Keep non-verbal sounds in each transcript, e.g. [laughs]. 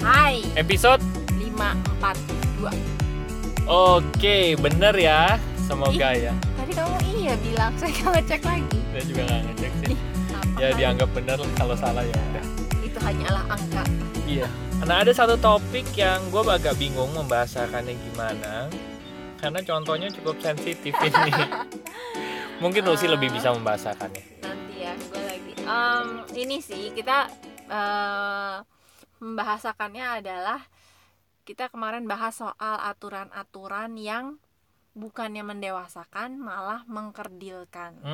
Hai. Episode? 542 Oke bener ya. Semoga ya. Tadi kamu iya bilang Saya nggak ngecek lagi. Saya juga gak ngecek sih. Apa Ya kan? dianggap bener lah kalau salah ya. Udah Itu hanyalah angka. Iya. Nah ada satu topik yang gue agak bingung membahasakannya gimana. Karena contohnya cukup sensitif ini. [laughs] Mungkin Lucy Ah. lebih bisa membahasakannya. Nanti ya gue lagi. Em, Ini sih kita eh, Membahasakannya adalah Kita kemarin bahas soal aturan-aturan yang Bukannya mendewasakan Malah mengkerdilkan. [laughs]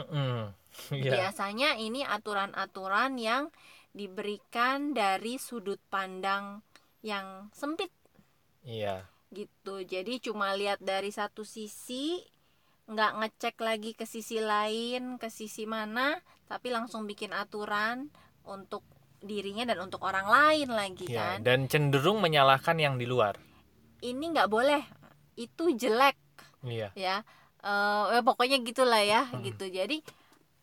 Iya Biasanya ini aturan-aturan yang diberikan dari sudut pandang yang sempit Iya gitu. Jadi cuma lihat dari satu sisi, nggak ngecek lagi ke sisi lain, ke sisi mana, tapi langsung bikin aturan untuk dirinya dan untuk orang lain lagi Iya, kan. Dan cenderung menyalahkan yang di luar Ini nggak boleh, itu jelek Iya ya. Ya pokoknya gitulah ya Hmm. gitu. Jadi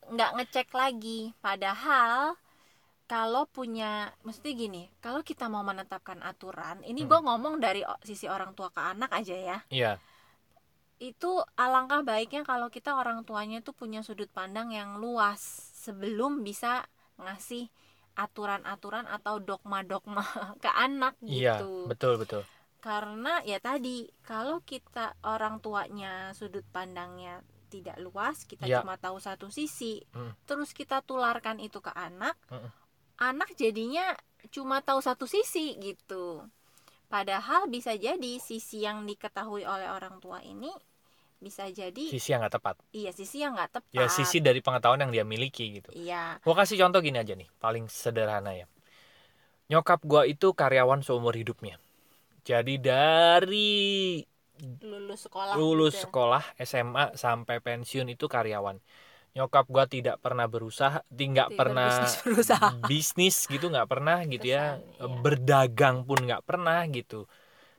nggak ngecek lagi. Padahal kalau punya, mesti gini, kalau kita mau menetapkan aturan, ini Hmm. gue ngomong dari sisi orang tua ke anak aja ya. Iya Itu alangkah baiknya kalau kita orang tuanya tuh punya sudut pandang yang luas sebelum bisa ngasih aturan-aturan atau dogma-dogma [laughs] ke anak Iya gitu betul betul karena ya tadi kalau kita orang tuanya sudut pandangnya tidak luas kita Ya. cuma tahu satu sisi Mm. terus kita tularkan itu ke anak Mm-mm. anak jadinya cuma tahu satu sisi gitu padahal bisa jadi sisi yang diketahui oleh orang tua ini bisa jadi Sisi yang gak tepat iya sisi yang nggak tepat Ya sisi dari pengetahuan yang dia miliki gitu iya Gue kasih contoh gini aja nih, paling sederhana ya. Nyokap gua itu karyawan seumur hidupnya. Jadi dari lulus sekolah lulus gitu ya. sekolah SMA sampai pensiun itu karyawan. Nyokap gua tidak pernah berusaha, tidak pernah berbisnis berusaha [laughs] bisnis gitu nggak pernah gitu ya. Iya. Berdagang pun nggak pernah gitu.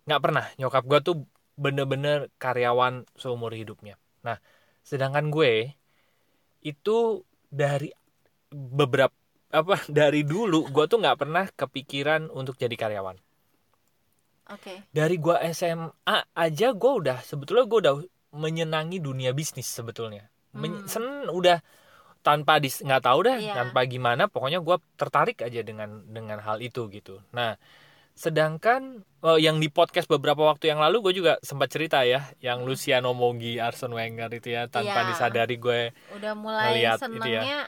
Nggak pernah. Nyokap gua tuh bener-bener karyawan seumur hidupnya. Nah, sedangkan gue itu dari beberapa apa [laughs] dari dulu gue tuh nggak pernah kepikiran untuk jadi karyawan oke dari gua SMA aja gue udah sebetulnya gue udah menyenangi dunia bisnis sebetulnya Men- Hmm. sen udah tanpa dis nggak tahu dah Iya. tanpa gimana pokoknya gue tertarik aja dengan dengan hal itu gitu nah sedangkan oh, yang di podcast beberapa waktu yang lalu gue juga sempat cerita ya yang Luciano Mogi Arsene Wenger itu ya tanpa Iya. disadari gue udah mulai Ngeliat itu ya. senengnya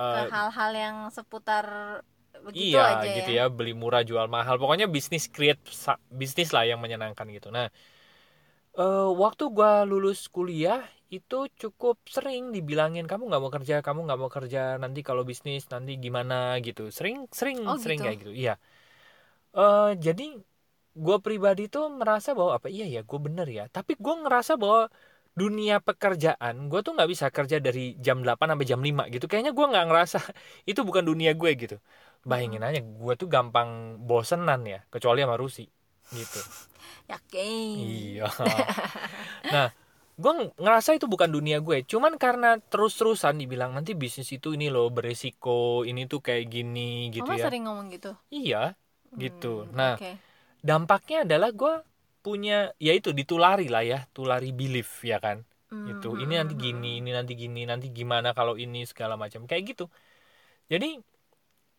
ke eh, hal-hal yang seputar begitu iya aja gitu ya. ya beli murah jual mahal pokoknya bisnis create bisnis lah yang menyenangkan gitu nah eh, waktu gua lulus kuliah itu cukup sering dibilangin kamu nggak mau kerja kamu nggak mau kerja nanti kalau bisnis nanti gimana gitu sering sering Oh, sering gitu? kayak gitu iya Eh jadi gue pribadi tuh merasa bahwa apa iya ya gue bener ya. Tapi gue ngerasa bahwa dunia pekerjaan gue tuh nggak bisa kerja dari jam 8 sampai jam 5 gitu. Kayaknya gue nggak ngerasa [laughs] itu bukan dunia gue gitu. Bayangin aja gue tuh gampang bosenan ya kecuali sama Rusi gitu. [laughs] Yakin. iya. [laughs] Nah gue ngerasa itu bukan dunia gue cuman karena terus-terusan dibilang nanti bisnis itu ini loh beresiko ini tuh kayak gini gitu Mama ya. sering ngomong gitu. iya gitu. Hmm, Nah, oke. dampaknya adalah gue punya ya itu ditulari lah ya tulari belief ya kan Hmm, itu hmm, ini nanti hmm, gini ini nanti gini nanti gimana kalau ini segala macam kayak gitu jadi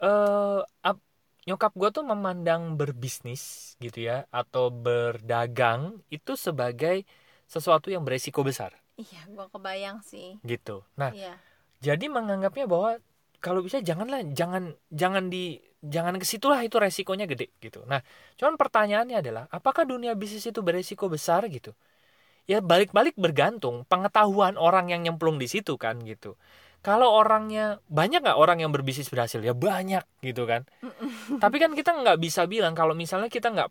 eh ap- nyokap gue tuh memandang berbisnis gitu ya atau berdagang itu sebagai sesuatu yang beresiko besar Iya, gua kebayang sih. gitu nah Iya. jadi menganggapnya bahwa kalau bisa janganlah jangan jangan di jangan ke situ lah itu resikonya gede gitu. Nah, cuman pertanyaannya adalah apakah dunia bisnis itu beresiko besar gitu? Ya balik-balik bergantung pengetahuan orang yang nyemplung di situ kan gitu. Kalau orangnya banyak nggak orang yang berbisnis berhasil ya banyak gitu kan. Tapi kan kita nggak bisa bilang kalau misalnya kita nggak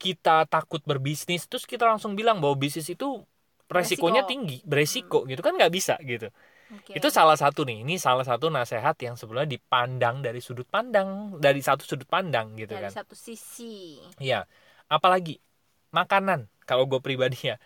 kita takut berbisnis terus kita langsung bilang bahwa bisnis itu resikonya Resiko. tinggi beresiko gitu kan nggak bisa gitu Oke. itu salah satu nih ini salah satu nasehat yang sebenarnya dipandang dari sudut pandang dari satu sudut pandang gitu dari kan. satu sisi. iya apalagi makanan kalau gue pribadi ya.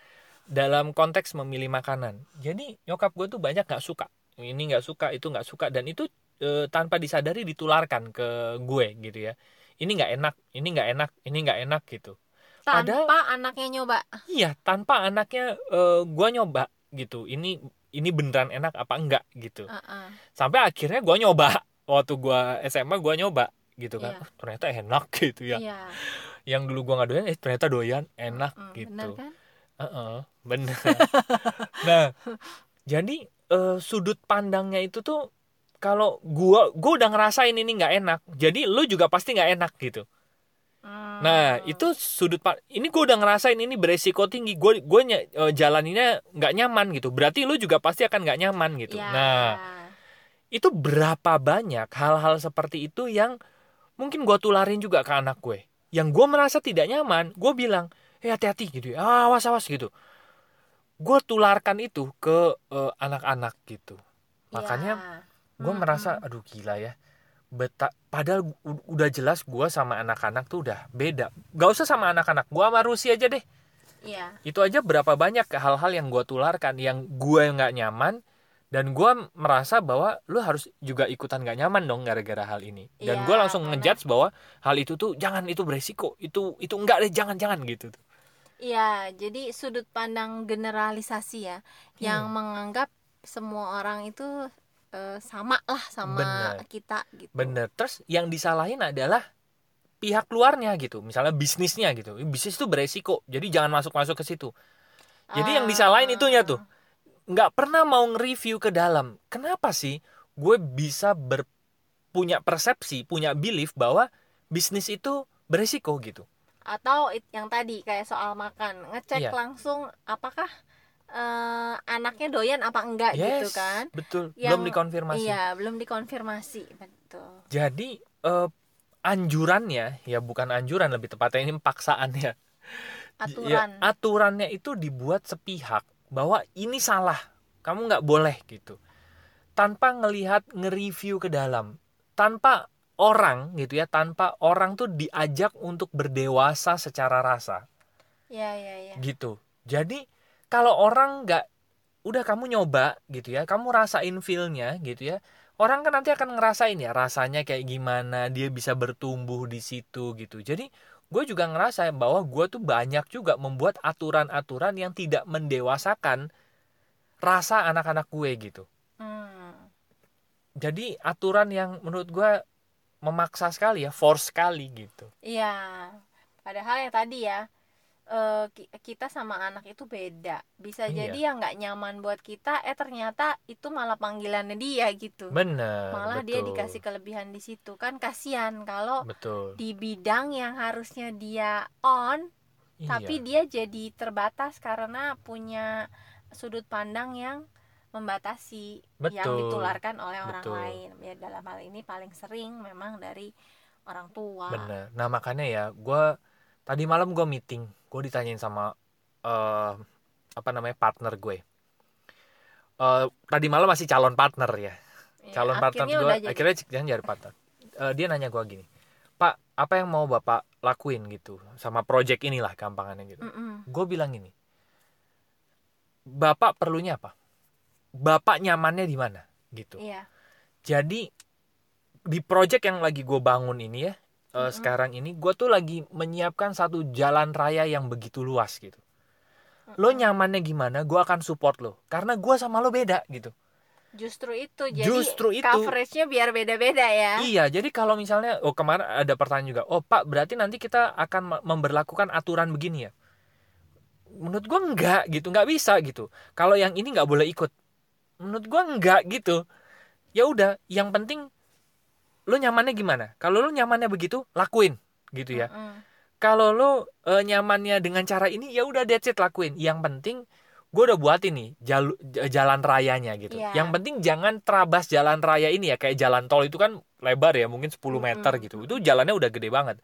Dalam konteks memilih makanan jadi nyokap gue tuh banyak nggak suka. Ini nggak suka itu nggak suka dan itu eh, tanpa disadari ditularkan ke gue gitu ya. Ini nggak enak ini nggak enak ini nggak enak gitu. Tanpa Padahal- anaknya nyoba. Iya tanpa anaknya eh, gua nyoba gitu. Ini ini beneran enak apa enggak gitu Heeh. sampai akhirnya gua nyoba waktu gua SMA gua nyoba gitu kan Iya. "Oh, ternyata enak [laughs] gitu ya iya yang dulu gua nggak doyan eh ternyata doyan enak Mm, gitu benar kan Heeh, bener. [laughs] nah, jadi eh, sudut pandangnya itu tuh kalau gua gua udah ngerasain ini nggak enak, jadi lu juga pasti nggak enak gitu. Hmm. Nah, itu sudut pa- ini gua udah ngerasain ini beresiko tinggi, gua gua ny- eh, jalaninnya nggak nyaman gitu. Berarti lu juga pasti akan nggak nyaman gitu. Ya. Nah, itu berapa banyak hal-hal seperti itu yang mungkin gua tularin juga ke anak gue. Yang gua merasa tidak nyaman, gue bilang, eh hati-hati gitu ya, "Ah, awas awas gitu. Gue tularkan itu ke eh, anak-anak gitu. Makanya Ya. gue Mm, merasa, aduh gila ya. Beta, padahal udah jelas gue sama anak-anak tuh udah beda. Gak usah sama anak-anak, gue sama Rusi aja deh. Iya. Itu aja berapa banyak hal-hal yang gue tularkan, yang gue nggak nyaman, dan gue merasa bahwa lu harus juga ikutan gak nyaman dong gara-gara hal ini. Dan Iya, gue langsung karena- ngejudge bahwa hal itu tuh jangan itu beresiko, itu itu enggak deh jangan-jangan gitu tuh. Iya, jadi sudut pandang generalisasi ya, yang Iya. menganggap semua orang itu eh, sama lah sama Bener. kita gitu. Bener. Terus yang disalahin adalah pihak luarnya gitu, misalnya bisnisnya gitu. Bisnis itu beresiko, jadi jangan masuk-masuk ke situ. Jadi yang disalahin itunya tuh. nggak pernah mau nge-review ke dalam. Kenapa sih gue bisa ber, punya persepsi, punya belief bahwa bisnis itu beresiko gitu. Atau it- yang tadi kayak soal makan, ngecek Iya. langsung apakah eh, anaknya doyan apa enggak gitu kan? betul. Yang- Belum dikonfirmasi. Iya, belum dikonfirmasi, betul. Jadi eh, anjurannya ya bukan anjuran lebih tepatnya ini paksaan [laughs] ya. Aturan. Ya, aturannya itu dibuat sepihak bahwa ini salah, kamu nggak boleh gitu. Tanpa ngelihat nge-review ke dalam, tanpa orang gitu ya, tanpa orang tuh diajak untuk berdewasa secara rasa Iya, iya, iya. gitu. Jadi kalau orang nggak udah kamu nyoba gitu ya, kamu rasain feel-nya gitu ya. Orang kan nanti akan ngerasain ya rasanya kayak gimana, dia bisa bertumbuh di situ gitu. Jadi gue juga ngerasa bahwa gue tuh banyak juga membuat aturan-aturan yang tidak mendewasakan rasa anak-anak gue gitu. Hmm. Jadi aturan yang menurut gue memaksa sekali ya, force sekali gitu. Iya. Padahal yang tadi ya eh, ki- kita sama anak itu beda. Bisa Iya. jadi yang nggak nyaman buat kita, eh ternyata itu malah panggilannya dia gitu. Bener. Malah dia betul. dikasih kelebihan di situ kan kasihan kalau Betul. di bidang yang harusnya dia on, tapi Iya. dia jadi terbatas karena punya sudut pandang yang membatasi yang Betul. ditularkan oleh orang Betul. lain. Ya dalam hal ini paling sering memang dari orang tua. Bener. Nah makanya ya, gue tadi malam gue meeting, gue ditanyain sama eh apa namanya partner gue. Eh tadi malam masih calon partner ya, Ya, calon partner gue. jadi. Akhirnya jangan jadi partner. Eh, dia nanya gue gini, Pak, apa yang mau bapak lakuin gitu sama project inilah gampangannya gitu. Mm-mm. Gue bilang gini, bapak perlunya apa? Bapak nyamannya di mana gitu. Iya. Jadi di project yang lagi gue bangun ini ya eh, Mm-mm. sekarang ini gue tuh lagi menyiapkan satu jalan raya yang begitu luas gitu. Lo nyamannya gimana? Gue akan support lo karena gue sama lo beda gitu. Justru itu. Jadi Justru itu. coveragenya biar beda-beda ya. Iya, jadi kalau misalnya oh kemarin ada pertanyaan juga, oh Pak berarti nanti kita akan me- memberlakukan aturan begini ya? Menurut gue enggak gitu, nggak bisa gitu. Kalau yang ini nggak boleh ikut, menurut gue enggak gitu. Ya udah, yang penting lo nyamannya gimana? Kalau lo nyamannya begitu, lakuin gitu ya. Mm-mm. Kalau lo eh, nyamannya dengan cara ini, ya udah that's it lakuin. Yang penting gue udah buat ini jalu- jalan rayanya gitu. Iya. Yang penting jangan terabas jalan raya ini ya kayak jalan tol itu kan lebar ya mungkin 10 meter Mm-mm. gitu. Itu jalannya udah gede banget.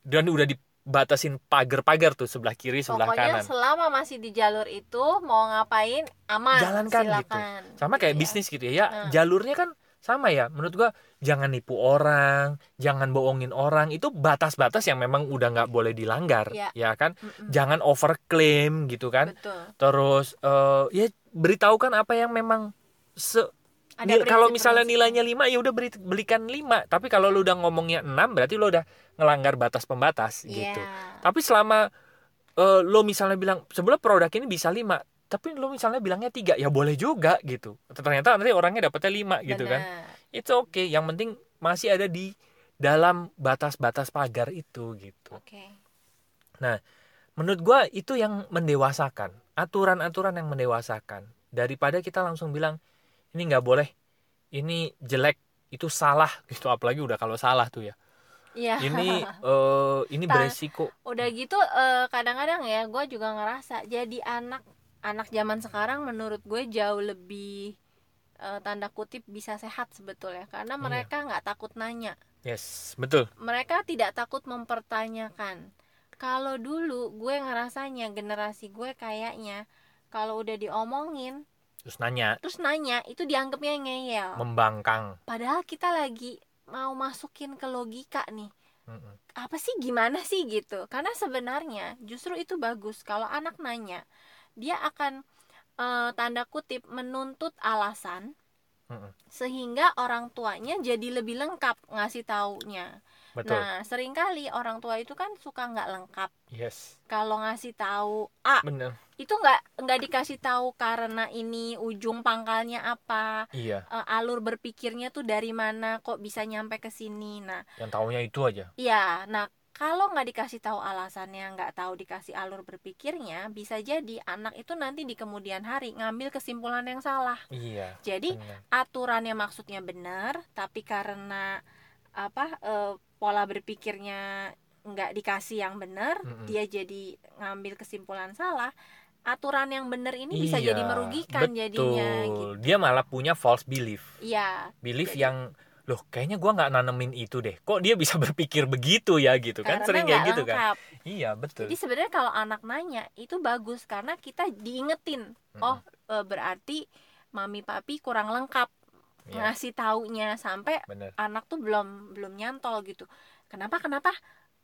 Dan udah dibatasin pagar-pagar tuh sebelah kiri sebelah Pokoknya kanan. selama masih di jalur itu mau ngapain aman Jalankan gitu. silakan. Sama kayak Gitu ya. bisnis gitu ya. Ya Nah. jalurnya kan sama ya. Menurut gua jangan nipu orang, jangan bohongin orang. Itu batas-batas yang memang udah nggak boleh dilanggar, Iya. ya kan? Mm-mm. Jangan overclaim gitu kan. Betul. terus eh ya beritahukan apa yang memang se Ada kalau misalnya prinsip. nilainya 5 ya udah beri- belikan 5 tapi kalau lu udah ngomongnya 6 berarti lu udah ngelanggar batas pembatas Iya. gitu tapi selama eh, lo misalnya bilang sebelah produk ini bisa 5 tapi lo misalnya bilangnya tiga ya boleh juga gitu. Ternyata nanti orangnya dapetnya 5 gitu kan. Itu oke yang penting masih ada di dalam batas-batas pagar itu gitu. Oke. menurut gua itu yang mendewasakan aturan-aturan yang mendewasakan. Daripada kita langsung bilang ini nggak boleh ini jelek itu salah [laughs] gitu. Apalagi udah kalau salah tuh ya. Iya. ini [laughs] eh, ini beresiko. Udah gitu eh, kadang-kadang ya gue juga ngerasa jadi anak anak zaman sekarang menurut gue jauh lebih eh, tanda kutip bisa sehat sebetulnya karena Iya. mereka nggak takut nanya. yes betul Mereka tidak takut mempertanyakan. Kalau dulu gue ngerasanya generasi gue kayaknya kalau udah diomongin terus nanya terus nanya itu dianggapnya ngeyel. membangkang Padahal kita lagi mau masukin ke logika nih. Apa sih gimana sih gitu karena sebenarnya justru itu bagus kalau anak nanya dia akan eh, tanda kutip menuntut alasan sehingga orang tuanya jadi lebih lengkap ngasih taunya. Betul. Nah sering kali orang tua itu kan suka nggak lengkap. Yes. Kalau ngasih tahu A bener. itu nggak nggak dikasih tahu karena ini ujung pangkalnya apa iya. eh, alur berpikirnya tuh dari mana kok bisa nyampe ke sini. Nah yang taunya itu aja. Iya, nah kalau nggak dikasih tahu alasannya, nggak tahu dikasih alur berpikirnya, bisa jadi anak itu nanti di kemudian hari ngambil kesimpulan yang salah. iya Jadi bener. aturannya maksudnya benar, tapi karena apa eh, pola berpikirnya nggak dikasih yang benar, Mm-mm. dia jadi ngambil kesimpulan salah. Aturan yang benar ini bisa Iya, jadi merugikan jadinya. betul. Gitu. dia malah punya false belief Iya, belief Jadi- yang loh kayaknya gua nggak nanemin itu deh kok dia bisa [laughs] berpikir begitu ya gitu kan karena sering kayak gitu kan iya betul Jadi sebenarnya kalau anak nanya itu bagus karena kita diingetin. Mm-mm. Oh, e, berarti mami papi kurang lengkap Iya, ngasih taunya sampai bener anak tuh belum belum nyantol gitu. Kenapa kenapa?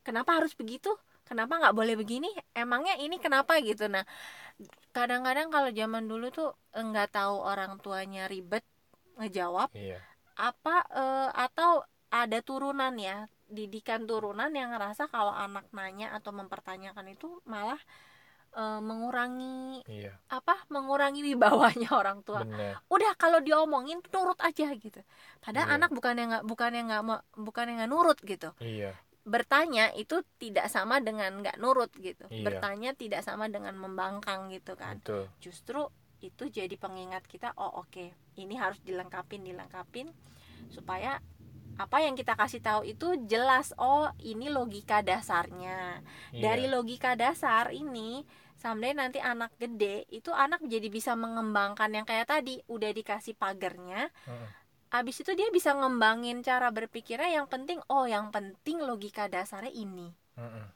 Kenapa harus begitu? Kenapa nggak boleh begini? Emangnya ini kenapa gitu? Nah, kadang-kadang kalau zaman dulu tuh nggak tahu orang tuanya ribet ngejawab iya apa eh, atau ada turunan ya didikan turunan yang ngerasa kalau anak nanya atau mempertanyakan itu malah eh, mengurangi iya. apa mengurangi wibawanya [laughs] orang tua. Bener. Udah kalau diomongin nurut aja gitu. Padahal Iya. anak bukan yang nggak bukan yang nggak bukan yang nggak nurut gitu. Iya. Bertanya itu tidak sama dengan nggak nurut gitu. Iya. bertanya tidak sama dengan membangkang gitu kan. Betul. Justru itu jadi pengingat kita oh oke ini harus dilengkapin dilengkapin supaya apa yang kita kasih tahu itu jelas oh ini logika dasarnya iya. dari logika dasar ini sampai nanti anak gede itu anak jadi bisa mengembangkan yang kayak tadi udah dikasih pagernya Mm-mm. abis itu dia bisa ngembangin cara berpikirnya yang penting oh yang penting logika dasarnya ini Mm-mm.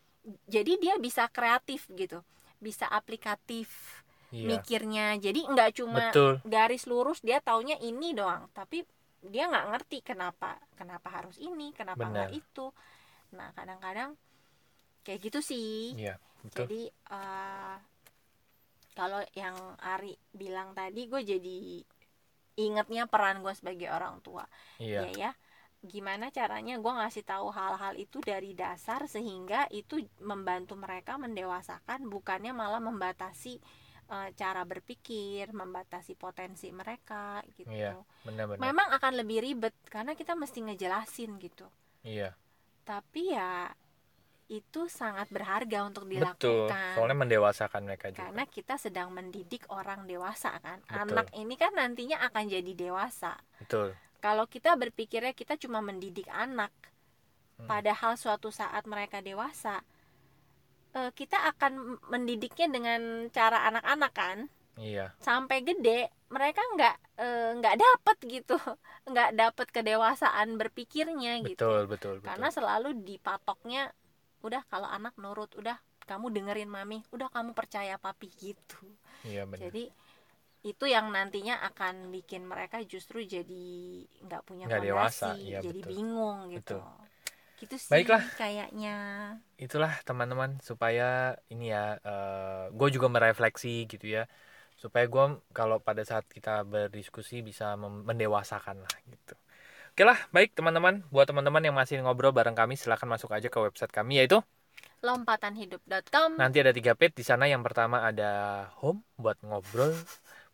jadi dia bisa kreatif gitu bisa aplikatif iya. mikirnya. Jadi nggak cuma betul. garis lurus dia taunya ini doang. Tapi dia nggak ngerti kenapa kenapa harus ini kenapa nggak itu. Nah kadang-kadang kayak gitu sih. Iya betul. Jadi eh, kalau yang Ari bilang tadi gue jadi ingetnya peran gue sebagai orang tua. Iya. Ya ya. Gimana caranya gue ngasih tahu hal-hal itu dari dasar sehingga itu membantu mereka mendewasakan bukannya malah membatasi eh, cara berpikir membatasi potensi mereka gitu. Iya, benar-benar memang akan lebih ribet karena kita mesti ngejelasin gitu. Iya. Tapi ya itu sangat berharga untuk betul dilakukan. soalnya mendewasakan mereka juga. Karena kita sedang mendidik orang dewasa kan. Betul. anak ini kan nantinya akan jadi dewasa. Betul. Kalau kita berpikirnya kita cuma mendidik anak Hmm. padahal suatu saat mereka dewasa eh, kita akan mendidiknya dengan cara anak-anak kan? Iya. Sampai gede mereka nggak eh, nggak dapet gitu. [laughs] Nggak dapet kedewasaan berpikirnya gitu. Betul betul betul. Karena selalu dipatoknya udah kalau anak nurut udah kamu dengerin mami udah kamu percaya papi gitu. Iya benar. Jadi itu yang nantinya akan bikin mereka justru jadi nggak punya Nggak dewasa, iya, jadi betul. bingung gitu. Betul. Gitu sih Baiklah. kayaknya. Itulah teman-teman supaya ini ya gue juga merefleksi gitu ya. Supaya gue kalau pada saat kita berdiskusi bisa mendewasakan lah gitu. Oke lah baik teman-teman. Buat teman-teman yang masih ngobrol bareng kami silahkan masuk aja ke website kami yaitu? Lompatanhidup.com nanti ada tiga page. Di sana yang pertama ada home buat ngobrol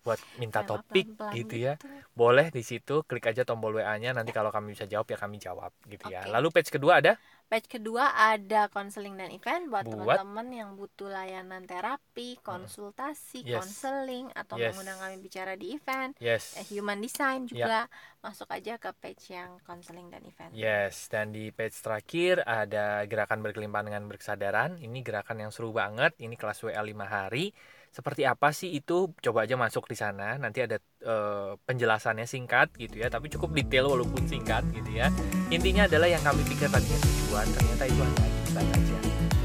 buat minta Kayak topik pelan-pelan gitu ya boleh di situ klik aja tombol WA-nya nanti kalau kami bisa jawab ya kami jawab gitu ya Oke. lalu page kedua ada Page kedua ada konseling dan event buat Buat- teman-teman yang butuh layanan terapi, konsultasi, Yes. konseling atau Yes. mengundang kami bicara di event, yes eh, human design juga masuk aja ke page yang konseling dan event. Yes, dan di page terakhir ada gerakan berkelimpahan dengan berkesadaran. Ini gerakan yang seru banget. Ini kelas WA 5 hari. Seperti apa sih itu? Coba aja masuk di sana. Nanti ada eh, penjelasannya singkat gitu ya, tapi cukup detail walaupun singkat gitu ya. Intinya adalah yang kami pikir tadinya tujuan, ternyata itu hanya akibat aja.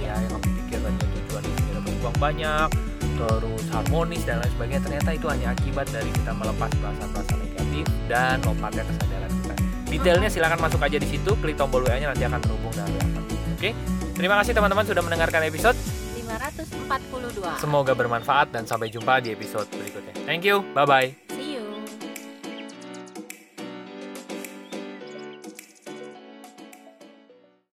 Ya, yang kami pikir tadinya tujuan itu dapat uang banyak, terus harmonis dan lain sebagainya. Ternyata itu hanya akibat dari kita melepas perasaan-perasaan negatif dan lompatnya kesadaran kita. Detailnya silakan masuk aja di situ, klik tombol WA-nya nanti akan terhubung dengan WA kami. Oke. Terima kasih teman-teman sudah mendengarkan episode. 542. Semoga bermanfaat dan sampai jumpa di episode berikutnya. Thank you. Bye bye.